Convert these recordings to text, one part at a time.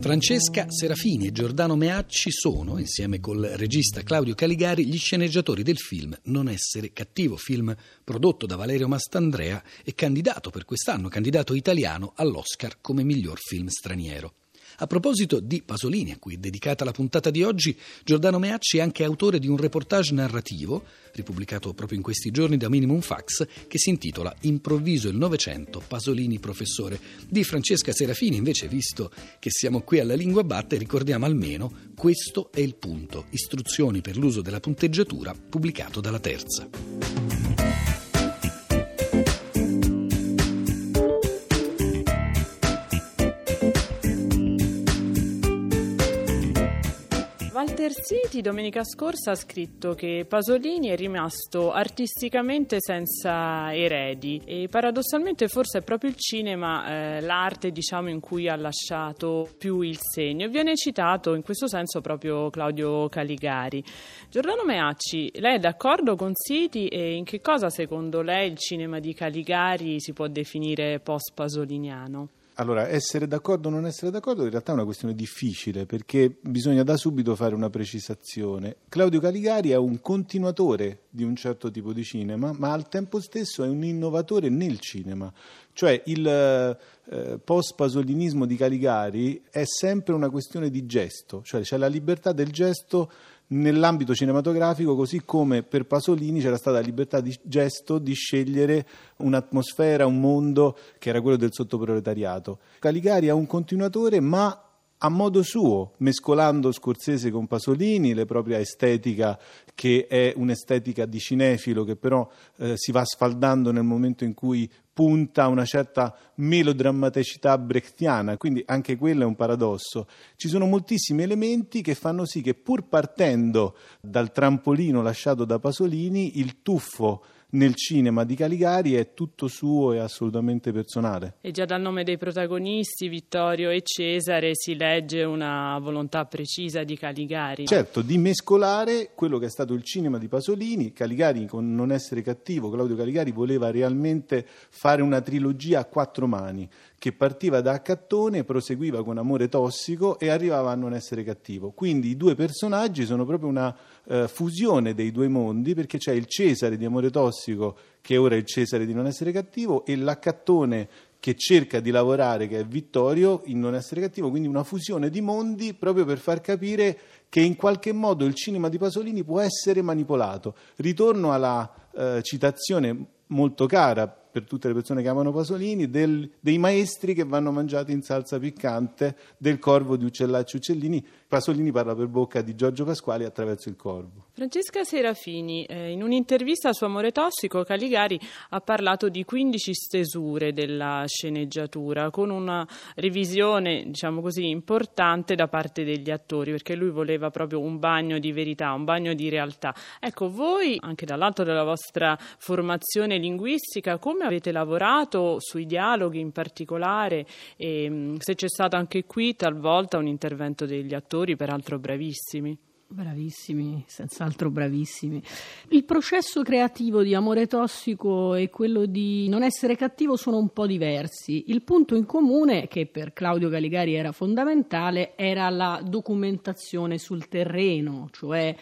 Francesca Serafini e Giordano Meacci sono, insieme col regista Claudio Caligari, gli sceneggiatori del film Non essere cattivo, film prodotto da Valerio Mastandrea e candidato per quest'anno, candidato italiano all'Oscar come miglior film straniero. A proposito di Pasolini, a cui è dedicata la puntata di oggi, Giordano Meacci è anche autore di un reportage narrativo, ripubblicato proprio in questi giorni da Minimum Fax, che si intitola Improvviso il Novecento, Pasolini professore. Di Francesca Serafini, invece, visto che siamo qui alla Lingua Batte, ricordiamo almeno questo è il punto, istruzioni per l'uso della punteggiatura, pubblicato dalla Terza. Walter City domenica scorsa ha scritto che Pasolini è rimasto artisticamente senza eredi e paradossalmente forse è proprio il cinema eh, l'arte diciamo, in cui ha lasciato più il segno. Viene citato in questo senso proprio Claudio Caligari. Giordano Meacci, lei è d'accordo con City e in che cosa secondo lei il cinema di Caligari si può definire post-pasoliniano? Allora, essere d'accordo o non essere d'accordo in realtà è una questione difficile perché bisogna da subito fare una precisazione. Claudio Caligari è un continuatore di un certo tipo di cinema, ma al tempo stesso è un innovatore nel cinema. Cioè il eh, post-pasolinismo di Caligari è sempre una questione di gesto, cioè c'è la libertà del gesto nell'ambito cinematografico, così come per Pasolini c'era stata libertà di gesto di scegliere un'atmosfera, un mondo che era quello del sottoproletariato. Caligari è un continuatore, ma a modo suo, mescolando Scorsese con Pasolini, la propria estetica che è un'estetica di cinefilo che però eh, si va sfaldando nel momento in cui punta una certa melodrammaticità brechtiana, quindi anche quello è un paradosso. Ci sono moltissimi elementi che fanno sì che pur partendo dal trampolino lasciato da Pasolini, il tuffo nel cinema di Caligari è tutto suo e assolutamente personale. E già dal nome dei protagonisti, Vittorio e Cesare, si legge una volontà precisa di Caligari. Certo, di mescolare quello che è stato il cinema di Pasolini. Caligari, con Non essere cattivo, Claudio Caligari voleva realmente fare una trilogia a quattro mani che partiva da Accattone, proseguiva con Amore tossico e arrivava a Non essere cattivo. Quindi i due personaggi sono proprio una eh, fusione dei due mondi perché c'è il Cesare di Amore tossico che ora è il Cesare di Non essere cattivo e l'Accattone che cerca di lavorare, che è Vittorio, in Non essere cattivo, quindi una fusione di mondi proprio per far capire che in qualche modo il cinema di Pasolini può essere manipolato. Ritorno alla eh, citazione molto cara per tutte le persone che amano Pasolini, del, dei maestri che vanno mangiati in salsa piccante, del corvo di Uccellacci Uccellini. Pasolini parla per bocca di Giorgio Pasquali attraverso il corvo. Francesca Serafini, eh, in un'intervista su Amore Tossico, Caligari ha parlato di 15 stesure della sceneggiatura, con una revisione, diciamo così, importante da parte degli attori, perché lui voleva proprio un bagno di verità, un bagno di realtà. Ecco, voi, anche dall'alto della vostra formazione linguistica, come come avete lavorato sui dialoghi in particolare e mm, se c'è stato anche qui talvolta un intervento degli attori, peraltro bravissimi. Bravissimi, senz'altro bravissimi. Il processo creativo di Amore Tossico e quello di Non essere cattivo sono un po' diversi. Il punto in comune, che per Claudio Caligari era fondamentale, era la documentazione sul terreno, cioè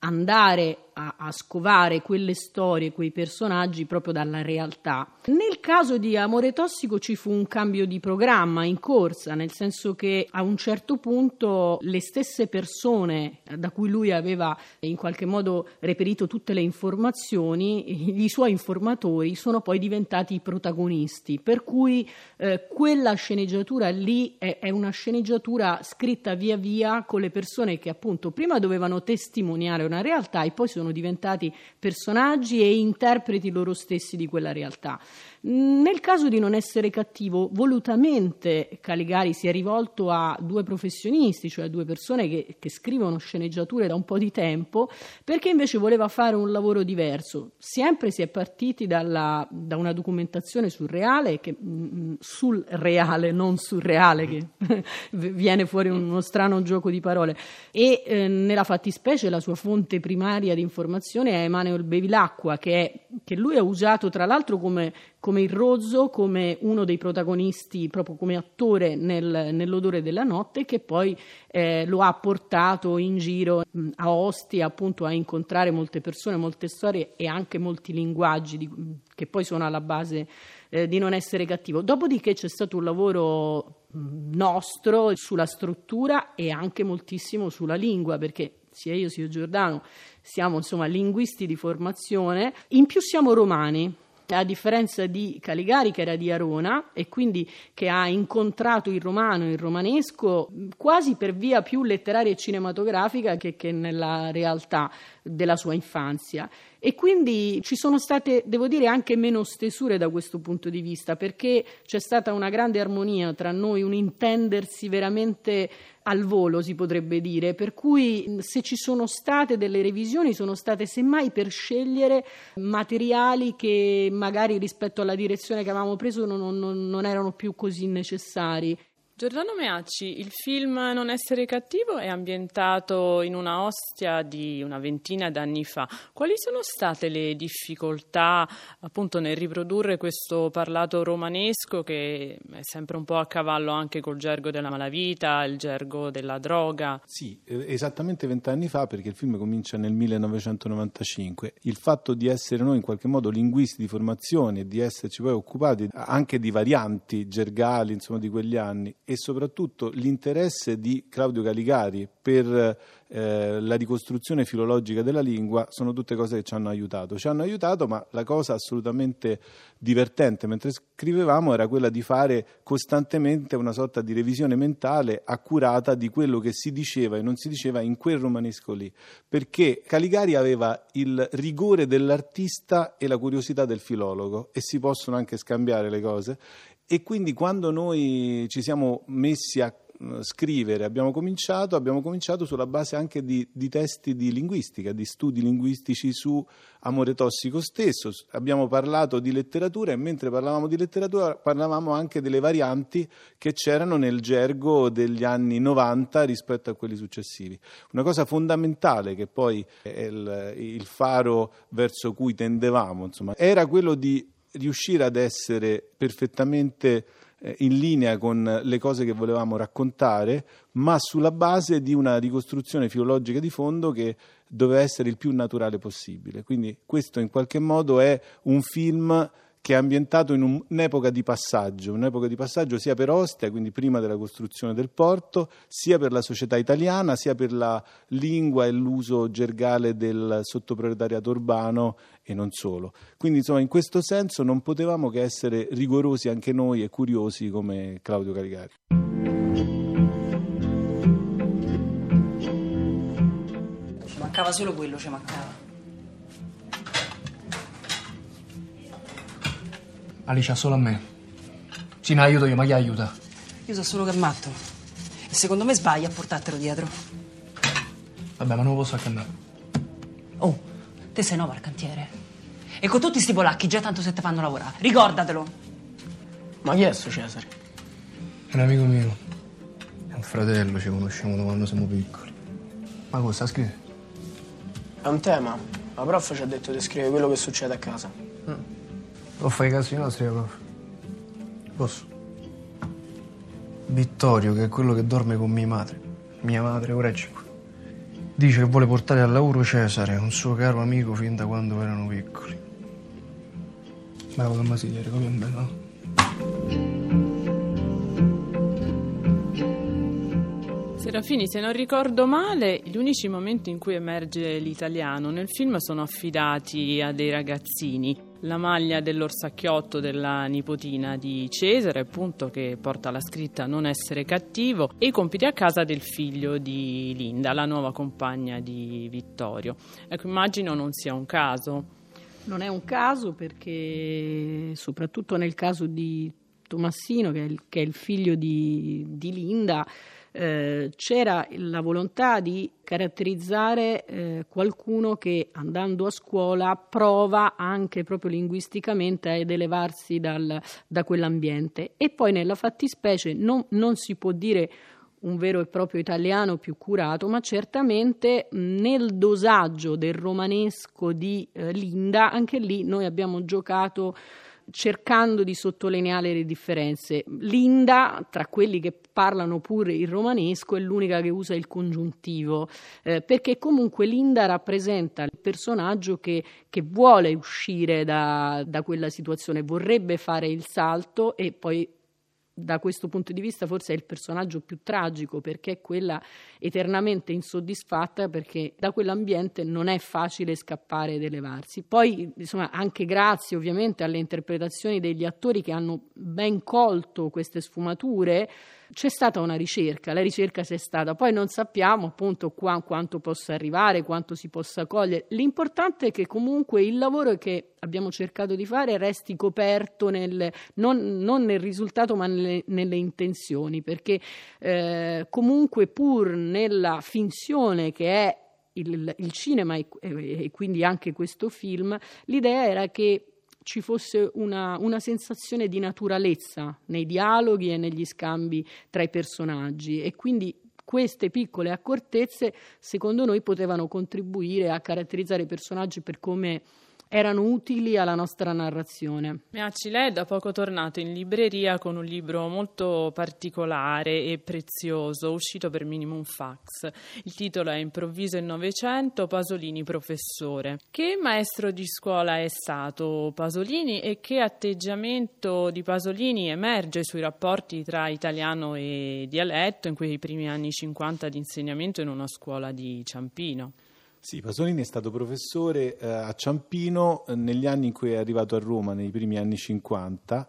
andare a, a, scovare quelle storie, quei personaggi proprio dalla realtà. Nel caso di Amore Tossico ci fu un cambio di programma in corsa, nel senso che a un certo punto le stesse persone da cui lui aveva in qualche modo reperito tutte le informazioni, i suoi informatori sono poi diventati i protagonisti, per cui eh, quella sceneggiatura lì è, è una sceneggiatura scritta via via con le persone che appunto prima dovevano testimoniare una realtà e poi sono sono diventati personaggi e interpreti loro stessi di quella realtà. Nel caso di non essere cattivo, volutamente Caligari si è rivolto a due professionisti, cioè a due persone che, che scrivono sceneggiature da un po' di tempo, perché invece voleva fare un lavoro diverso. Sempre si è partiti dalla, da una documentazione surreale, che, mm, mm, sul reale, non surreale, che viene fuori uno strano gioco di parole, e eh, nella fattispecie la sua fonte primaria di informazione informazione è Emanuel Bevilacqua, che, è, che lui ha usato tra l'altro come, come, il rozzo, come uno dei protagonisti, proprio come attore nel, nell'odore della notte, che poi eh, lo ha portato in giro a Ostia appunto a incontrare molte persone, molte storie e anche molti linguaggi di, che poi sono alla base eh, di non essere cattivo. Dopodiché c'è stato un lavoro nostro sulla struttura e anche moltissimo sulla lingua, perché sia io sia Giordano siamo insomma linguisti di formazione, in più siamo romani a differenza di Caligari che era di Arona e quindi che ha incontrato il romano il romanesco quasi per via più letteraria e cinematografica che, che nella realtà della sua infanzia e quindi ci sono state, devo dire, anche meno stesure da questo punto di vista perché c'è stata una grande armonia tra noi, un intendersi veramente al volo, si potrebbe dire, per cui se ci sono state delle revisioni sono state semmai per scegliere materiali che magari rispetto alla direzione che avevamo preso non, non, non erano più così necessari. Giordano Meacci, il film Non essere cattivo è ambientato in una Ostia di una ventina d'anni fa. Quali sono state le difficoltà appunto nel riprodurre questo parlato romanesco che è sempre un po' a cavallo anche col gergo della malavita, il gergo della droga? Sì, eh, esattamente vent'anni fa perché il film comincia nel 1995. Il fatto di essere noi in qualche modo linguisti di formazione e di esserci poi occupati anche di varianti gergali insomma di quegli anni e soprattutto l'interesse di Claudio Caligari per eh, la ricostruzione filologica della lingua sono tutte cose che ci hanno aiutato. Ci hanno aiutato, ma la cosa assolutamente divertente mentre scrivevamo era quella di fare costantemente una sorta di revisione mentale accurata di quello che si diceva e non si diceva in quel romanesco lì, perché Caligari aveva il rigore dell'artista e la curiosità del filologo e si possono anche scambiare le cose e quindi quando noi ci siamo messi a eh, scrivere, abbiamo cominciato, abbiamo cominciato sulla base anche di, di, testi di linguistica, di studi linguistici su Amore Tossico stesso, abbiamo parlato di letteratura e mentre parlavamo di letteratura parlavamo anche delle varianti che c'erano nel gergo degli anni 90 rispetto a quelli successivi. Una cosa fondamentale che poi è il, il faro verso cui tendevamo, insomma, era quello di riuscire ad essere perfettamente eh, in linea con le cose che volevamo raccontare, ma sulla base di una ricostruzione filologica di fondo che doveva essere il più naturale possibile. Quindi questo in qualche modo è un film che è ambientato in un'epoca di passaggio, un'epoca di passaggio sia per Ostia, quindi prima della costruzione del porto, sia per la società italiana, sia per la lingua e l'uso gergale del sottoproletariato urbano e non solo. Quindi insomma in questo senso non potevamo che essere rigorosi anche noi e curiosi come Claudio Caligari. Mancava solo quello, ci mancava. Alicia, solo a me. Sì, ne aiuto io, ma chi aiuta? Io so solo che è matto. E secondo me sbaglia a portartelo dietro. Vabbè, ma non lo posso anche andare. Oh, te sei nuovo al cantiere. E con tutti sti polacchi già tanto se te fanno lavorare. Ricordatelo. Ma chi è sto Cesare? È un amico mio. È un fratello, ci conosciamo da quando siamo piccoli. Ma cosa scrive? È un tema. La prof ci ha detto di scrivere quello che succede a casa. Mm. O fai caso ai nostri, prof? Posso? Vittorio, che è quello che dorme con mia madre. Mia madre, ora è qua. Dice che vuole portare al lavoro Cesare, un suo caro amico fin da quando erano piccoli. Bravo Tommasigliere, come è bello, no? Serafini, se non ricordo male, gli unici momenti in cui emerge l'italiano nel film sono affidati a dei ragazzini la maglia dell'orsacchiotto della nipotina di Cesare, appunto che porta la scritta non essere cattivo, e i compiti a casa del figlio di Linda, la nuova compagna di Vittorio. Ecco, immagino non sia un caso. Non è un caso perché soprattutto nel caso di Tomassino, che è il, che è il figlio di, di Linda, eh, c'era la volontà di caratterizzare eh, qualcuno che andando a scuola prova anche proprio linguisticamente ad elevarsi dal, da quell'ambiente. E poi nella fattispecie non, non si può dire un vero e proprio italiano più curato, ma certamente nel dosaggio del romanesco di eh, Linda, anche lì noi abbiamo giocato cercando di sottolineare le differenze. Linda, tra quelli che parlano pure il romanesco, è l'unica che usa il congiuntivo, eh, perché comunque Linda rappresenta il personaggio che, che vuole uscire da, da quella situazione, vorrebbe fare il salto e poi da questo punto di vista forse è il personaggio più tragico perché è quella eternamente insoddisfatta perché da quell'ambiente non è facile scappare ed elevarsi. Poi insomma anche grazie ovviamente alle interpretazioni degli attori che hanno ben colto queste sfumature c'è stata una ricerca, la ricerca c'è stata, poi non sappiamo appunto qua, quanto possa arrivare, quanto si possa cogliere. L'importante è che comunque il lavoro che abbiamo cercato di fare resti coperto nel, non, non, nel risultato ma nelle, nelle intenzioni, perché eh, comunque pur nella finzione che è il, il cinema e, e quindi anche questo film, l'idea era che ci fosse una, una, sensazione di naturalezza nei dialoghi e negli scambi tra i personaggi. E quindi queste piccole accortezze secondo noi potevano contribuire a caratterizzare i personaggi per come erano utili alla nostra narrazione. Meacci, lei è da poco tornato in libreria con un libro molto particolare e prezioso, uscito per Minimum Fax. Il titolo è Improvviso il Novecento, Pasolini professore. Che maestro di scuola è stato Pasolini e che atteggiamento di Pasolini emerge sui rapporti tra italiano e dialetto in quei primi anni 50 di insegnamento in una scuola di Ciampino? Sì, Pasolini è stato professore eh, a Ciampino eh, negli anni in cui è arrivato a Roma, nei primi anni 50,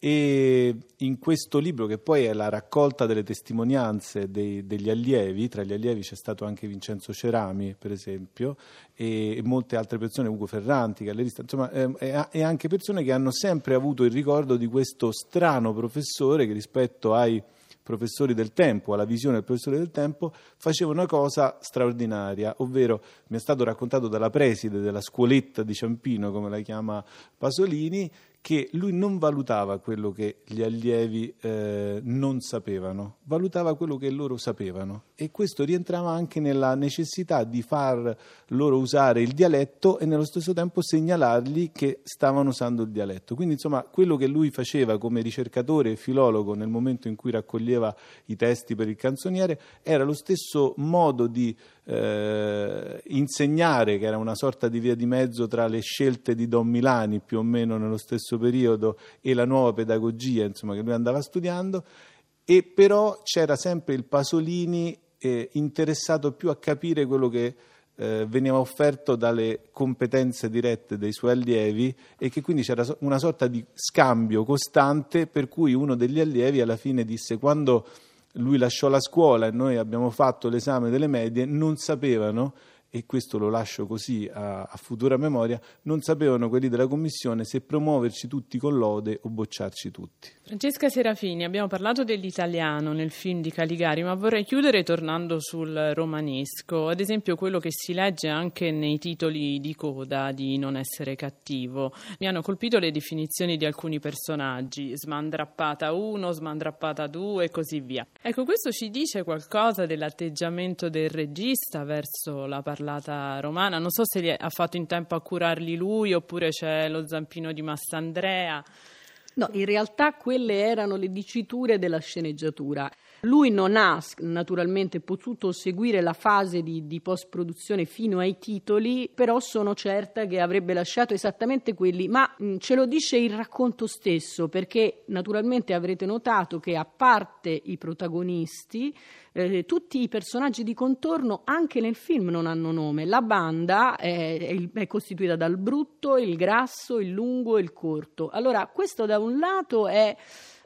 e in questo libro, che poi è la raccolta delle testimonianze dei, degli allievi, tra gli allievi c'è stato anche Vincenzo Cerami, per esempio, e, e molte altre persone, Ugo Ferranti, gallerista, insomma, eh, e, e anche persone che hanno sempre avuto il ricordo di questo strano professore che rispetto ai professori del tempo, alla visione del professore del tempo, faceva una cosa straordinaria, ovvero mi è stato raccontato dalla preside della scuoletta di Ciampino, come la chiama Pasolini, che lui non valutava quello che gli allievi eh, non sapevano, valutava quello che loro sapevano e questo rientrava anche nella necessità di far loro usare il dialetto e nello stesso tempo segnalargli che stavano usando il dialetto. Quindi insomma quello che lui faceva come ricercatore e filologo nel momento in cui raccoglieva i testi per il canzoniere era lo stesso modo di eh, insegnare, che era una sorta di via di mezzo tra le scelte di Don Milani più o meno nello stesso periodo e la nuova pedagogia insomma, che lui andava studiando, e però c'era sempre il Pasolini eh, interessato più a capire quello che eh, veniva offerto dalle competenze dirette dei suoi allievi e che quindi c'era una sorta di scambio costante per cui uno degli allievi alla fine disse quando lui lasciò la scuola e noi abbiamo fatto l'esame delle medie, non sapevano e questo lo lascio così a, a, futura memoria, non sapevano quelli della Commissione se promuoverci tutti con lode o bocciarci tutti. Francesca Serafini, abbiamo parlato dell'italiano nel film di Caligari, ma vorrei chiudere tornando sul romanesco, ad esempio quello che si legge anche nei titoli di coda di Non essere cattivo. Mi hanno colpito le definizioni di alcuni personaggi, smandrappata 1, smandrappata 2 e così via. Ecco, questo ci dice qualcosa dell'atteggiamento del regista verso la parte parlata romana. Non so se ha fatto in tempo a curarli lui oppure c'è lo zampino di Mastandrea. No, in realtà quelle erano le diciture della sceneggiatura. Lui non ha naturalmente potuto seguire la fase di, di post-produzione fino ai titoli, però sono certa che avrebbe lasciato esattamente quelli, ma mh, ce lo dice il racconto stesso, perché naturalmente avrete notato che a parte i protagonisti, eh, tutti i personaggi di contorno anche nel film non hanno nome. La banda è, è costituita dal brutto, il grasso, il lungo e il corto. Allora, questo da un lato è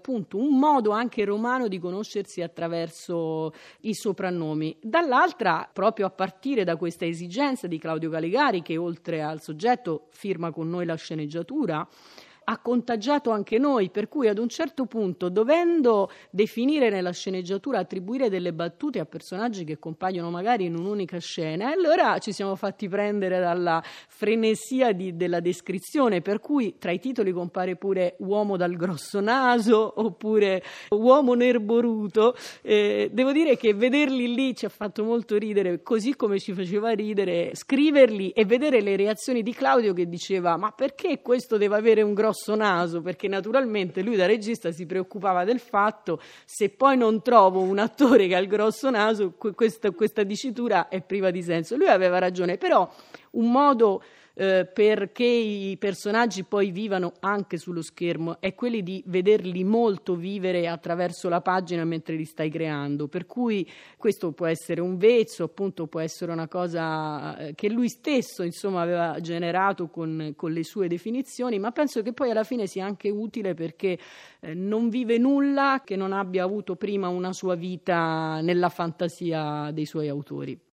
appunto un modo anche romano di conoscersi attraverso i soprannomi. Dall'altra, proprio a partire da questa esigenza di Claudio Caligari, che oltre al soggetto firma con noi la sceneggiatura, ha contagiato anche noi, per cui ad un certo punto, dovendo definire nella sceneggiatura, attribuire delle battute a personaggi che compaiono magari in un'unica scena, allora ci siamo fatti prendere dalla frenesia di, della descrizione, per cui tra i titoli compare pure uomo dal grosso naso oppure uomo nerboruto. Eh, devo dire che vederli lì ci ha fatto molto ridere, così come ci faceva ridere scriverli e vedere le reazioni di Claudio che diceva ma perché questo deve avere un grosso naso? Perché naturalmente lui da regista si preoccupava del fatto se poi non trovo un attore che ha il grosso naso, questa, questa dicitura è priva di senso. Lui aveva ragione, però un modo eh, perché i personaggi poi vivano anche sullo schermo è quelli di vederli molto vivere attraverso la pagina mentre li stai creando. Per cui questo può essere un vezzo, appunto, può essere una cosa eh, che lui stesso insomma, aveva generato con, con, le sue definizioni, ma penso che poi alla fine sia anche utile perché eh, non vive nulla che non abbia avuto prima una sua vita nella fantasia dei suoi autori.